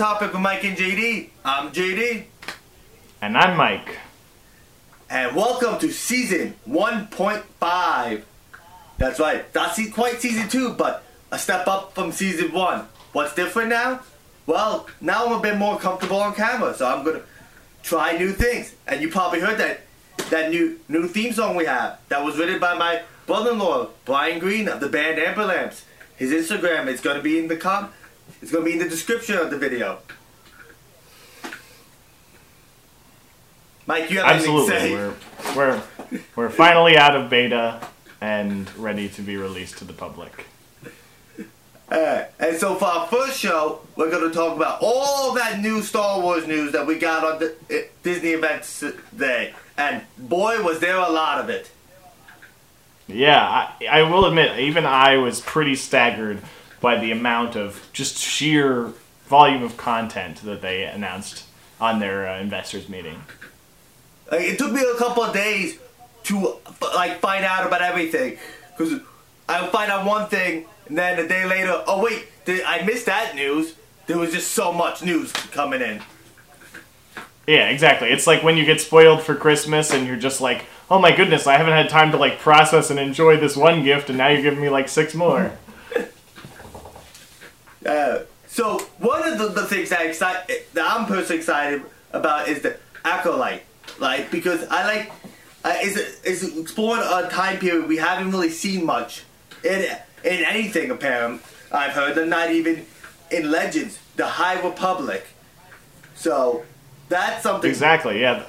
Topic with Mike and JD. I'm JD. And I'm Mike. And welcome to season 1.5. That's right, not se- quite season 2, but a step up from season 1. What's different now? Well, now I'm a bit more comfortable on camera, so I'm gonna try new things. And you probably heard that that new new theme song we have that was written by my brother-in-law, Brian Green of the band Amber Lamps. His Instagram is gonna be in the com it's gonna be in the description of the video. Mike, you have Absolutely. anything to say? We're we're we're finally out of beta and ready to be released to the public. Alright, and so for our first show, we're going to talk about all that new Star Wars news that we got on the eh, Disney events today. And boy, was there a lot of it. Yeah, I, I will admit, even I was pretty staggered by the amount of just sheer volume of content that they announced on their uh, investors meeting. Like, it took me a couple of days to like find out about everything because I would find out one thing, and then a day later, oh wait, did, I missed that news. There was just so much news coming in. Yeah, exactly. It's like when you get spoiled for Christmas and you're just like, oh my goodness, I haven't had time to like process and enjoy this one gift, and now you're giving me like six more. Uh, so one of the, the things that excite that I'm personally excited about is the acolyte, like because I like uh, is is exploring a time period we haven't really seen much in in anything apparent. I've heard, and not even in Legends, the High Republic. So that's something exactly. Yeah.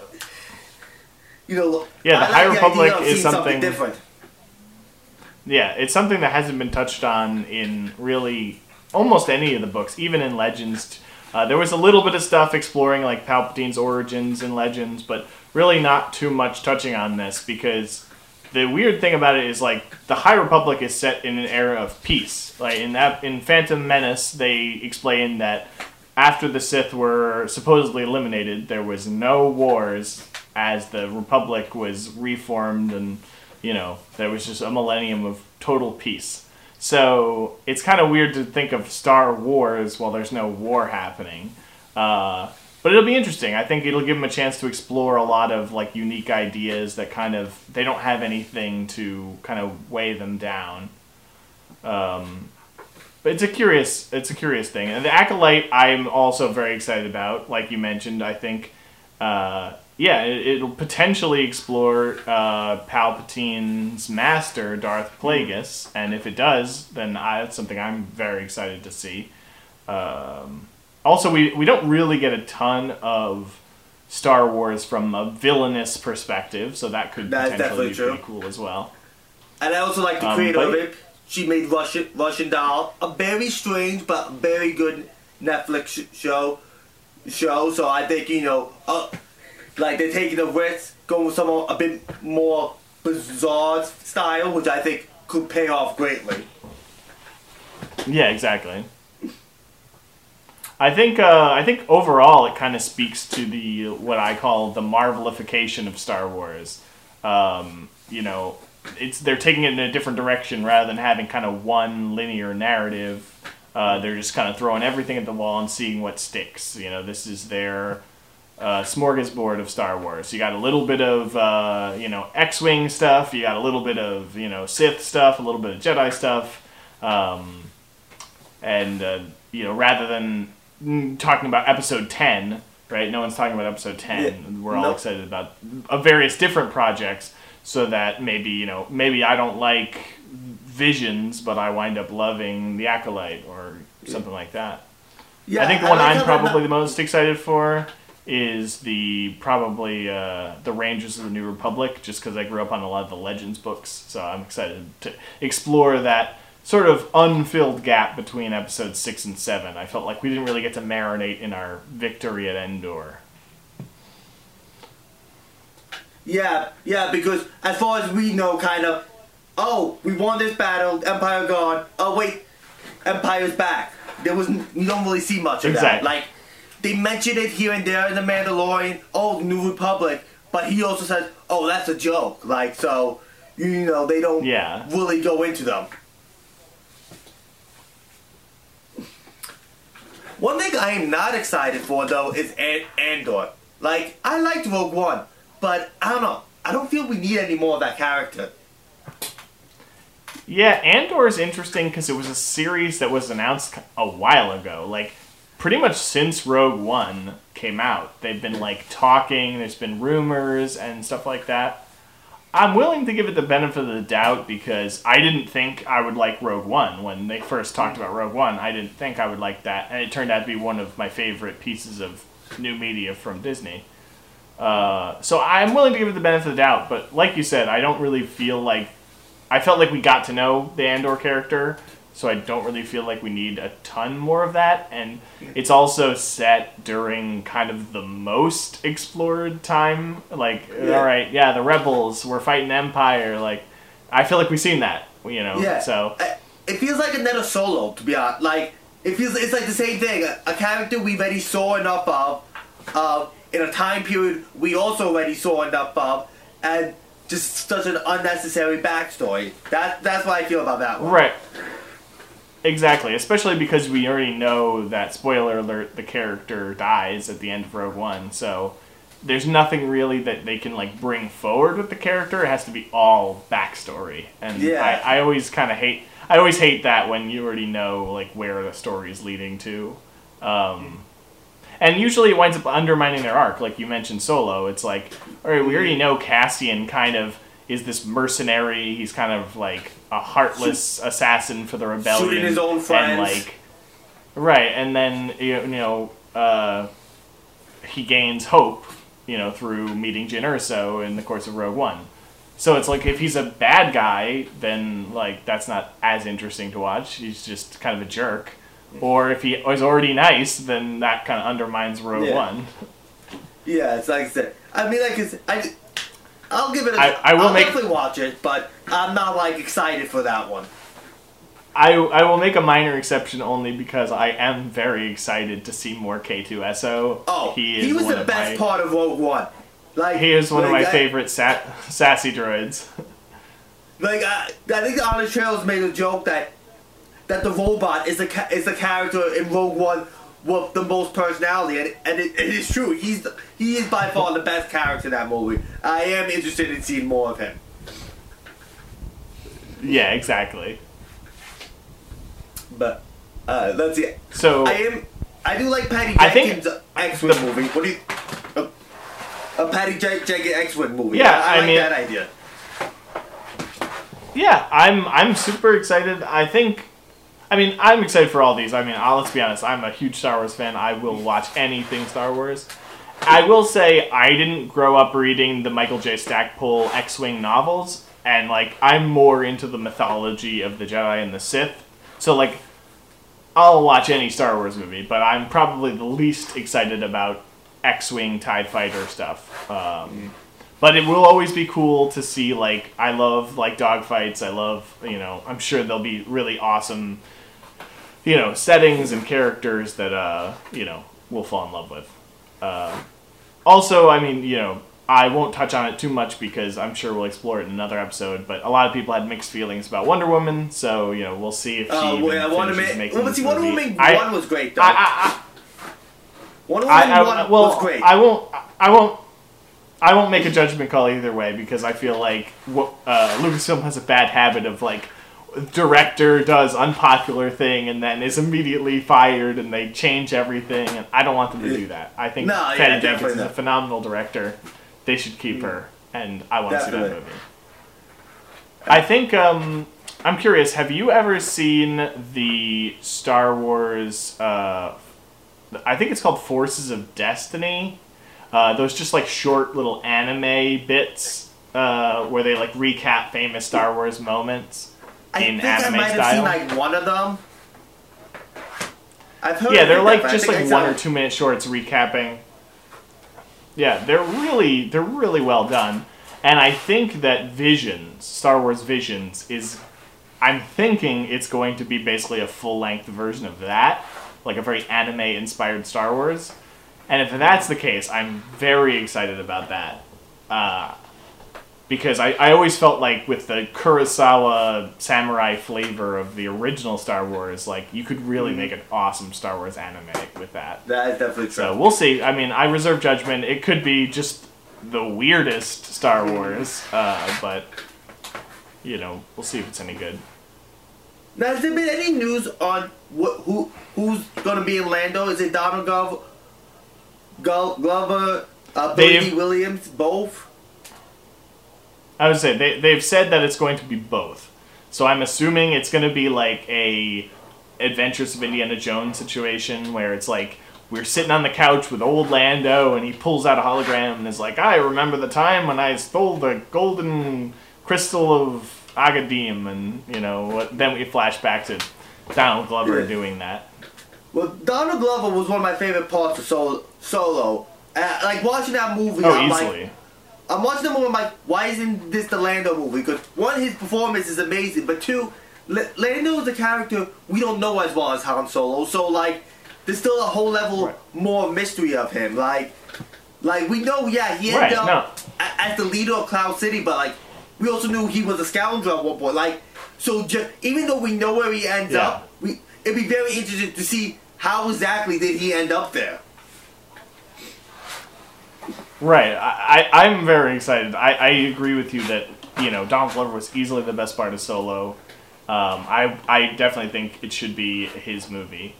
you know. Yeah, the I High like Republic is seeing something- different. Yeah, it's something that hasn't been touched on in really almost any of the books, even in Legends. Uh, there was a little bit of stuff exploring like Palpatine's origins in Legends, but really not too much touching on this because the weird thing about it is like the High Republic is set in an era of peace. Like in that in Phantom Menace, they explain that after the Sith were supposedly eliminated, there was no wars as the Republic was reformed and you know, there was just a millennium of total peace. So it's kind of weird to think of Star Wars while there's no war happening. Uh, but it'll be interesting. I think it'll give them a chance to explore a lot of like unique ideas that kind of they don't have anything to kind of weigh them down. Um, but it's a curious it's a curious thing. And the acolyte I'm also very excited about. Like you mentioned, I think uh, yeah, it, it'll potentially explore uh, Palpatine's master, Darth Plagueis, and if it does, then I, that's something I'm very excited to see. Um, also, we we don't really get a ton of Star Wars from a villainous perspective, so that could That's potentially be definitely pretty cool as well. And I also like the Um, creator of it. She made Russian Russian Doll, a very strange but very good Netflix sh- show. Show. So I think you know, uh, like they're taking a risk, going with some a bit more bizarre style, which I think could pay off greatly. Yeah, exactly. I think uh, I think overall it kind of speaks to the what I call the marvelification of Star Wars. Um, you know, it's they're taking it in a different direction rather than having kind of one linear narrative. Uh, they're just kind of throwing everything at the wall and seeing what sticks. You know, this is their uh, smorgasbord of Star Wars. You got a little bit of uh, you know X-wing stuff. You got a little bit of you know Sith stuff, a little bit of Jedi stuff, um, and uh, you know rather than talking about Episode Ten, right? No one's talking about Episode Ten. Yeah. We're all Nope. excited about various different projects, so that maybe you know maybe I don't like Visions, but I wind up loving the Acolyte or something like that. Yeah, I think the one like I'm probably the most excited for is the probably uh, the Rangers of the New Republic, just because I grew up on a lot of the Legends books, so I'm excited to explore that sort of unfilled gap between episodes six and seven. I felt like we didn't really get to marinate in our victory at Endor. Yeah, yeah, because as far as we know, kind of, oh, we won this battle, Empire gone. Oh wait, Empire's back. There was you don't really see much of that. Like they mention it here and there in the Mandalorian. Oh, New Republic, but he also says, oh, that's a joke. Like so, you know, they don't Yeah. really go into them. One thing I am not excited for though is An- Andor. Like I liked Rogue One, but I don't know. I don't feel we need any more of that character. Yeah, Andor is interesting because it was a series that was announced a while ago. Like, pretty much since Rogue One came out, they've been like talking. There's been rumors and stuff like that. I'm willing to give it the benefit of the doubt because I didn't think I would like Rogue One when they first talked about Rogue One. I didn't think I would like that, and it turned out to be one of my favorite pieces of new media from Disney. Uh, so I'm willing to give it the benefit of the doubt, but like you said, I don't really feel like I felt like we got to know the Andor character, so I don't really feel like we need a ton more of that. And it's also set during kind of the most explored time. Like, Yeah. all right, yeah, the rebels were fighting Empire. Like, I feel like we've seen that, you know. Yeah. So it feels like a another solo, to be honest. Like it feels it's like the same thing. A, character we already saw enough of, uh, in a time period we also already saw enough of, and just such an unnecessary backstory. That that's what I feel about that one. Right. Exactly, especially because we already know that spoiler alert the character dies at the end of Rogue One. So there's nothing really that they can like bring forward with the character. It has to be all backstory. And Yeah. I, I always kind of hate I always hate that when you already know like where the story is leading to. Um, and usually it winds up undermining their arc, like you mentioned Solo. It's like, all right, we already know Cassian kind of is this mercenary. He's kind of like a heartless assassin for the rebellion, Shooting his own and like, right. And then you know, uh, he gains hope, you know, through meeting Jyn Erso in the course of Rogue One. So it's like if he's a bad guy, then like that's not as interesting to watch. He's just kind of a jerk. Or if he is already nice, then that kind of undermines Rogue Yeah. One. Yeah, it's like I said. I mean, like it's, I, I'll give it. A, I- I will will make- definitely watch it, but I'm not like excited for that one. I, I will make a minor exception only because I am very excited to see more K2SO. Oh, he he, is was one the best my, part of Rogue One. Like He is one of my I- favorite sa- sassy droids. Like I, I think the Honest Trails made a joke that that the robot is ca- is the character in Rogue One with the most personality, and, and it, it is true. He's the, he is by far the best character in that movie. I am interested in seeing more of him. yeah, exactly. But uh, let's see. So I am. I do like Patty I Jenkins' X-wing movie. What do you? A, a Patty Jen- Jenkins X-wing movie. Yeah, I, I like mean- that idea. yeah, I'm I'm super excited. I think, I mean, I'm excited for all these. I mean, I'll, let's be honest. I'm a huge Star Wars fan. I will watch anything Star Wars. I will say I didn't grow up reading the Michael J. Stackpole X-wing novels, and like I'm more into the mythology of the Jedi and the Sith. So like, I'll watch any Star Wars movie, but I'm probably the least excited about X-wing Tie Fighter stuff. Um, but it will always be cool to see like I love like dogfights. I love you know I'm sure there'll be really awesome you know settings and characters that uh you know we'll fall in love with. Uh, also, I mean you know I won't touch on it too much because I'm sure we'll explore it in another episode. But a lot of people had mixed feelings about Wonder Woman, so you know we'll see if she Oh, even well, Wonder finishes Man. making Well, but see, Wonder. Woman I- one was great though. I, I, Wonder Woman I, one well, was great. I won't. I won't. I won't make a judgment call either way because I feel like what uh, Lucasfilm has a bad habit of like director does unpopular thing and then is immediately fired and they change everything and I don't want them to do that. I think No, yeah, Patty Jenkins definitely is a phenomenal director. They should keep her and I want to see that movie. I think um, I'm curious. Have you ever seen the Star Wars? Uh, I think it's called Forces of Destiny. Uh, those just like short little anime bits uh, where they like recap famous Star Wars moments I in think I anime might have style. seen like one of them. I've heard. yeah, they're like just like one or two minute shorts recapping. Yeah, they're really they're really well done, and I think that Visions, Star Wars Visions, is. I'm thinking it's going to be basically a full length version of that, like a very anime inspired Star Wars. And if that's the case, I'm very excited about that. Uh, because I, I always felt like with the Kurosawa samurai flavor of the original Star Wars, like you could really make an awesome Star Wars anime with that. That is definitely true. So we'll see. I mean, I reserve judgment. It could be just the weirdest Star Wars, uh, but you know, we'll see if it's any good. Now, has there been any news on what, who who's gonna be in Lando? Is it Donald Glover, Glo- Glover, uh, Billy Williams, both? I would say they they've said that it's going to be both. So I'm assuming it's going to be like a Adventures of Indiana Jones situation where it's like we're sitting on the couch with old Lando and he pulls out a hologram and is like, "I remember the time when I stole the golden crystal of Agadim," and you know, what, then we flash back to Donald Glover doing that. Well, Donald Glover was one of my favorite parts of Solo. Solo. Uh, like watching that movie, Oh, I'm like, easily. I'm watching the movie. I'm like, why isn't this the Lando movie? Because one, his performance is amazing, but two, L- Lando is a character we don't know as well as Han Solo. So like, there's still a whole level Right. more mystery of him. Like, like we know, yeah, he Right, ended up no. a- as the leader of Cloud City, but like, we also knew he was a scoundrel at one point. Like, so ju- even though we know where he ends Yeah. up, we it'd be very interesting to see how exactly did he end up there. Right. I, I, I'm very excited. I, I agree with you that, you know, Donald Glover was easily the best part of Solo. Um, I, I definitely think it should be his movie.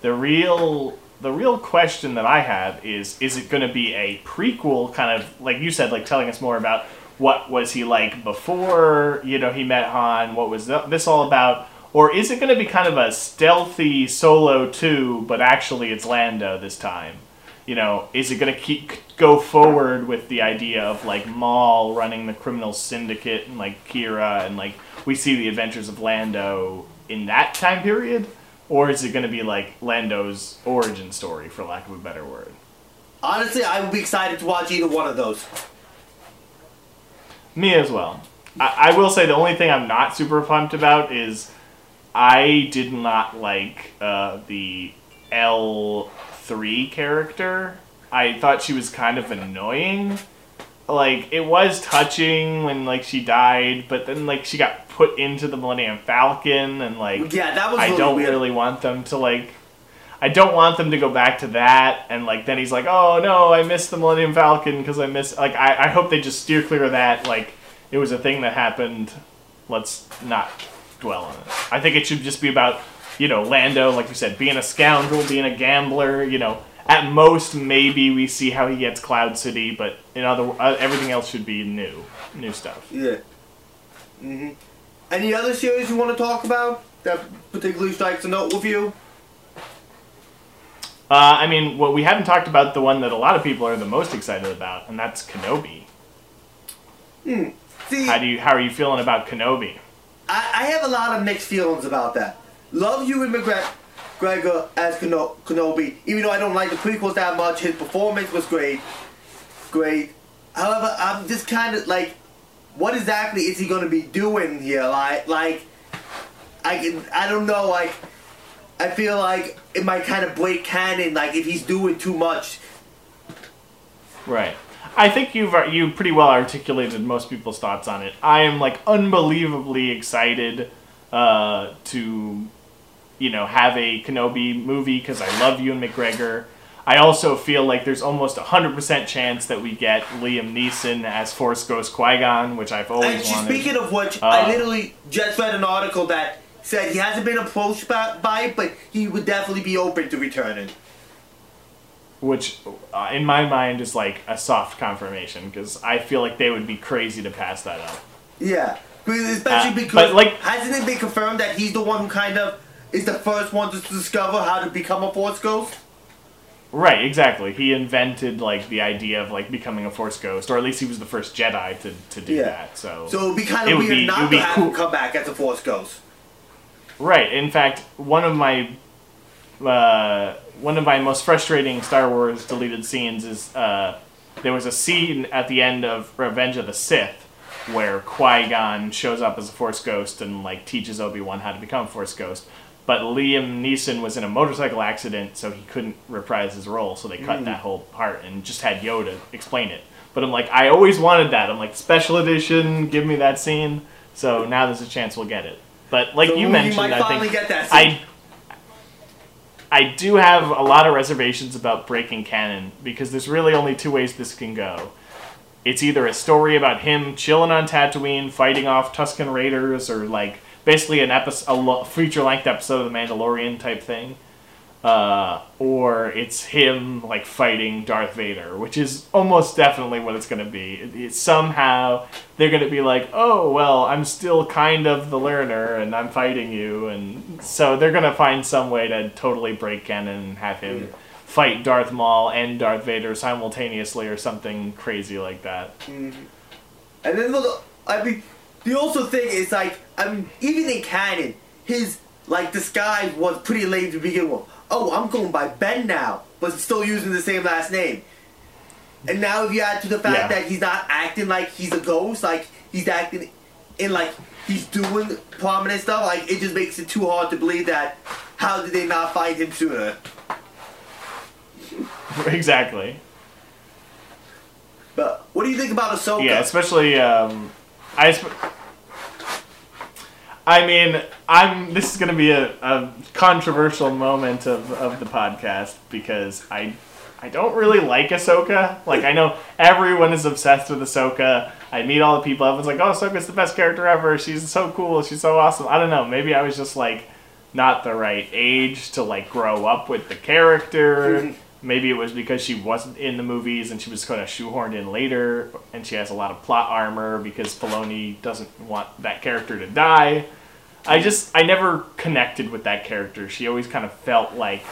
The real the real question that I have is is it going to be a prequel kind of like you said like telling us more about what was he like before you know he met Han what was this all about or is it going to be kind of a stealthy solo 2 but actually it's Lando this time you know, is it going to keep go forward with the idea of like Maul running the criminal syndicate and like Qi'ra and like we see the adventures of Lando in that time period, or is it going to be like Lando's origin story, for lack of a better word? Honestly, I would be excited to watch either one of those. Me as well. I, I will say the only thing I'm not super pumped about is I did not like uh, the L3 character. I thought she was kind of annoying. Like it was touching when like she died, but then like she got put into the Millennium Falcon and like Yeah, that was I really don't weird. really want them to like I don't want them to go back to that and like then he's like, "Oh no, I missed the Millennium Falcon because I miss like I I hope they just steer clear of that like it was a thing that happened. Let's not dwell on it. I think it should just be about, you know, Lando like you said, being a scoundrel, being a gambler, you know, at most maybe we see how he gets Cloud City, but in other uh, everything else should be new, new stuff. Yeah. hmm Any other series you want to talk about that particularly strikes a note with you? Uh, I mean, well, we haven't talked about the one that a lot of people are the most excited about, and that's Kenobi. See, How do you how are you feeling about Kenobi? I, I have a lot of mixed feelings about that. Love Ewan McGregor as Keno- Kenobi, even though I don't like the prequels that much. His performance was great, great. However, I'm just kind of like, what exactly is he going to be doing here? Like, like, I can, I don't know. Like, I feel like it might kind of break canon. Like, if he's doing too much. Right. I think you've uh, you pretty well articulated most people's thoughts on it. I am like unbelievably excited uh, to, you know, have a Kenobi movie because I love Ewan McGregor. I also feel like there's almost a hundred percent chance that we get Liam Neeson as Force Ghost Qui Gon, which I've always Actually, wanted. speaking of which, Uh, I literally just read an article that said he hasn't been approached by, by it, but he would definitely be open to returning. which uh, in my mind is like a soft confirmation because I feel like they would be crazy to pass that up. Yeah, Because- especially Uh, because but, like- hasn't it been confirmed that he's the one who kind of is the first one to discover how to become a Force Ghost? Right, exactly. He invented like the idea of like becoming a Force ghost, or at least he was the first Jedi to, to do Yeah. that. So, So it would be kind of weird be- not to have cool. him come back as a Force Ghost. right. In fact, one of my uh, one of my most frustrating Star Wars deleted scenes is uh, there was a scene at the end of Revenge of the Sith where Qui Gon shows up as a Force ghost and like teaches Obi Wan how to become a Force ghost. But Liam Neeson was in a motorcycle accident, so he couldn't reprise his role. So they cut hmm. that whole part and just had Yoda explain it. But I'm like, I always wanted that. I'm like, special edition, give me that scene. So now there's a chance we'll get it. But like So you mentioned, might I think get that scene. I I do have a lot of reservations about breaking canon because there's really only two ways this can go. It's either a story about him chilling on Tatooine, fighting off Tusken Raiders, or like basically an episode, a lo- feature-length episode of The Mandalorian type thing, uh, or it's him like fighting Darth Vader, which is almost definitely what it's going to be. It, it- somehow they're going to be like, "Oh well, I'm still kind of the learner, and I'm fighting you," and so they're going to find some way to totally break canon and have him fight Darth Maul and Darth Vader simultaneously, or something crazy like that. And then look, I mean, the also thing is like, I mean, even in canon, his like disguise was pretty lame to begin with. Oh, I'm going by Ben now, but still using the same last name. And now if you add to the fact Yeah. that he's not acting like he's a ghost, like he's acting in like he's doing prominent stuff, like it just makes it too hard to believe that. How did they not find him sooner? exactly. But what do you think about Ahsoka? Yeah, especially um, I. I mean, I'm. This is going to be a, a controversial moment of, of the podcast because I, I don't really like Ahsoka. Like I know everyone is obsessed with Ahsoka. I meet all the people. Everyone's like, "Oh, Ahsoka's the best character ever. She's so cool. She's so awesome." I don't know. Maybe I was just like not the right age to like grow up with the character. Maybe it was because she wasn't in the movies and she was kind of shoehorned in later, and she has a lot of plot armor because Filoni doesn't want that character to die. I just I never connected with that character. She always kind of felt like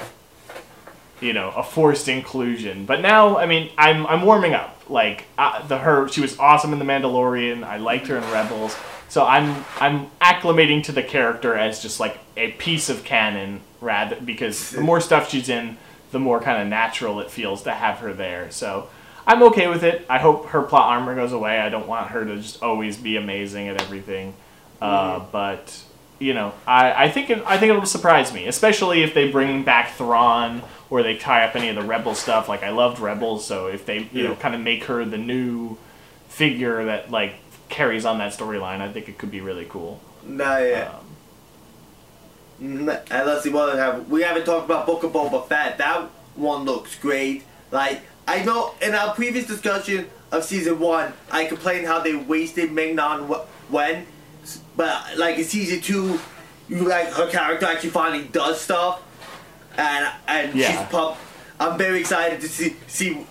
you know a forced inclusion. But now, I mean, I'm I'm warming up. Like uh, the her, she was awesome in the Mandalorian. I liked her in Rebels. So I'm I'm acclimating to the character as just like a piece of canon, rather because the more stuff she's in, the more kind of natural it feels to have her there. So I'm okay with it. I hope her plot armor goes away. I don't want her to just always be amazing at everything. Uh, but you know, I, I think it, I think it'll surprise me, especially if they bring back Thrawn or they tie up any of the Rebel stuff. Like I loved Rebels, so if they you know kind of make her the new figure that like carries on that storyline, I think it could be really cool. Nah, yeah. Um, And let's see what we have. We haven't talked about Book of Boba Fett. That one looks great. Like I know in our previous discussion of season one, I complained how they wasted Ming Wh- Wen, but like in season two, you like her character actually finally does stuff, and and Yeah. she's pub. I'm very excited to see see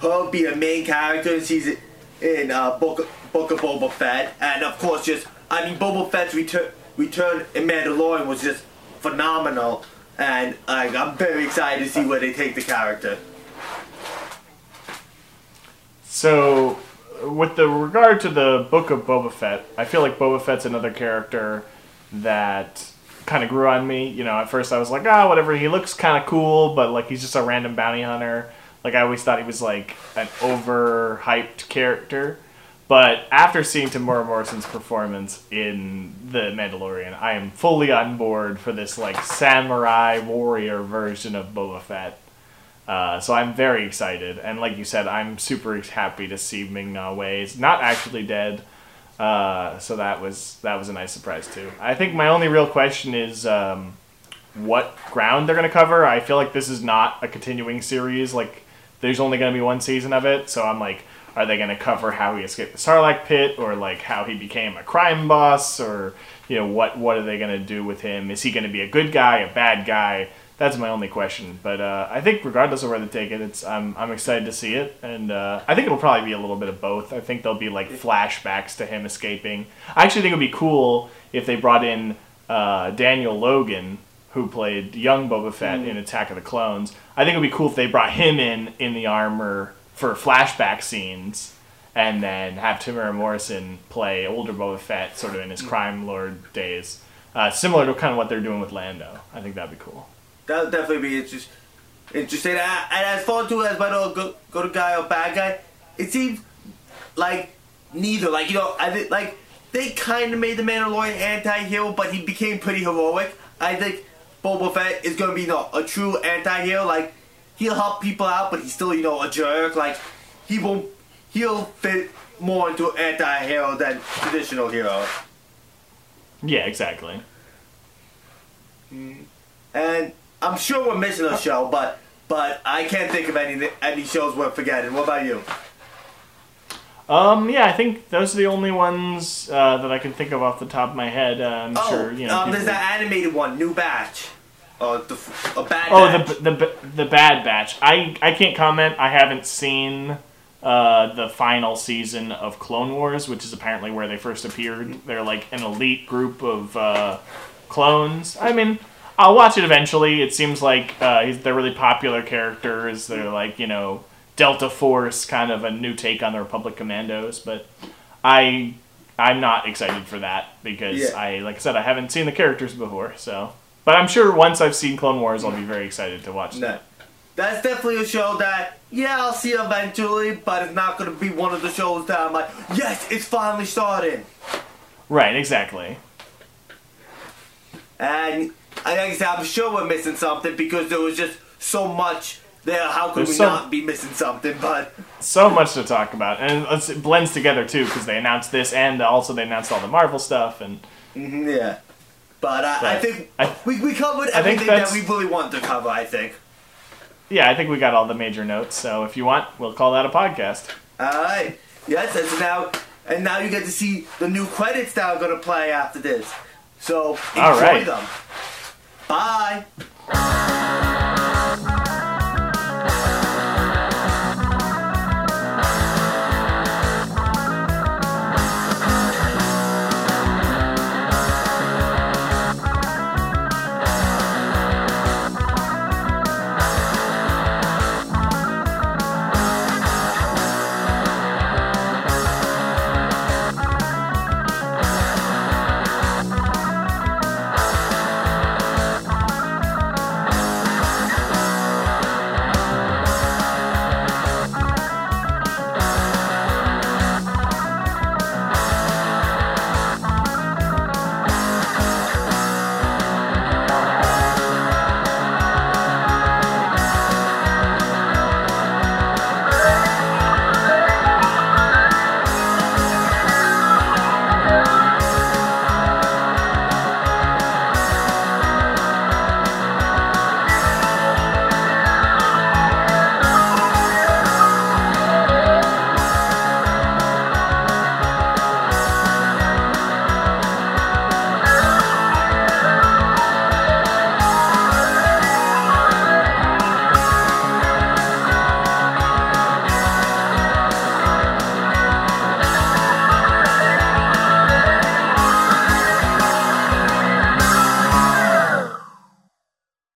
her be a main character in season in uh, Book Book of Boba Fett, and of course just I mean Boba Fett's return return in Mandalorian was just phenomenal, and like I'm very excited to see where they take the character. So, with the regard to the book of Boba Fett, I feel like Boba Fett's another character that kind of grew on me. You know, at first I was like, ah, whatever. He looks kind of cool, but like he's just a random bounty hunter. Like I always thought he was like an overhyped character. But after seeing Temuera Morrison's performance in The Mandalorian, I am fully on board for this like samurai warrior version of Boba Fett. Uh, so I'm very excited, and like you said, I'm super happy to see Ming Na Wen is not actually dead. Uh, so that was that was a nice surprise too. I think my only real question is um, what ground they're going to cover. I feel like this is not a continuing series. Like there's only going to be one season of it, so I'm like, are they going to cover how he escaped the Sarlacc pit, or like how he became a crime boss, or you know what what are they going to do with him? Is he going to be a good guy, a bad guy? That's my only question. But uh, I think regardless of where they take it, it's I'm I'm excited to see it, and uh, I think it'll probably be a little bit of both. I think there'll be like flashbacks to him escaping. I actually think it'd be cool if they brought in uh, Daniel Logan, who played young Boba Fett in Attack of the Clones. I think it'd be cool if they brought him in in the armor for flashback scenes. And then have Temuera Morrison play older Boba Fett, sort of in his crime lord days, uh, similar to kind of what they're doing with Lando. I think that'd be cool. That would definitely be interest, interesting. And as far to as whether a good, good guy or bad guy, it seems like neither. Like you know, I think like they kind of made the Mandalorian anti-hero, but he became pretty heroic. I think Boba Fett is gonna be you know, a true anti-hero. Like he'll help people out, but he's still you know a jerk. Like he won't he'll fit more into anti-hero than traditional hero. Yeah, exactly. And I'm sure we're missing a show, but but I can't think of any any shows worth forgetting. What about you? Um, yeah, I think those are the only ones uh, that I can think of off the top of my head. Uh, I'm Oh, sure you know. um, there's that animated one, New Batch. Oh, the a bad. Oh, Batch. the, the the Bad Batch. I I can't comment. I haven't seen uh, the final season of Clone Wars, which is apparently where they first appeared. They're like an elite group of uh, clones. I mean, I'll watch it eventually. It seems like uh, he's- they're really popular characters. They're like you know Delta Force, kind of a new take on the Republic Commandos. But I I'm not excited for that because Yeah. I like I said I haven't seen the characters before. So. But I'm sure once I've seen Clone Wars, I'll be very excited to watch No. that. That's definitely a show that, yeah, I'll see eventually, but it's not going to be one of the shows that I'm like, yes, it's finally starting. Right, exactly. And I like I said, I'm sure we're missing something because there was just so much there. How could There's we so- not be missing something? But So much to talk about, and it blends together too because they announced this and also they announced all the Marvel stuff. And mhm, yeah. But uh, I, I think I- we, we covered everything that we really want to cover, I think. yeah, I think we got all the major notes. So if you want, we'll call that a podcast. Alright. Yes, and now and now you get to see the new credits that are gonna play after this. So enjoy All right. them. Bye.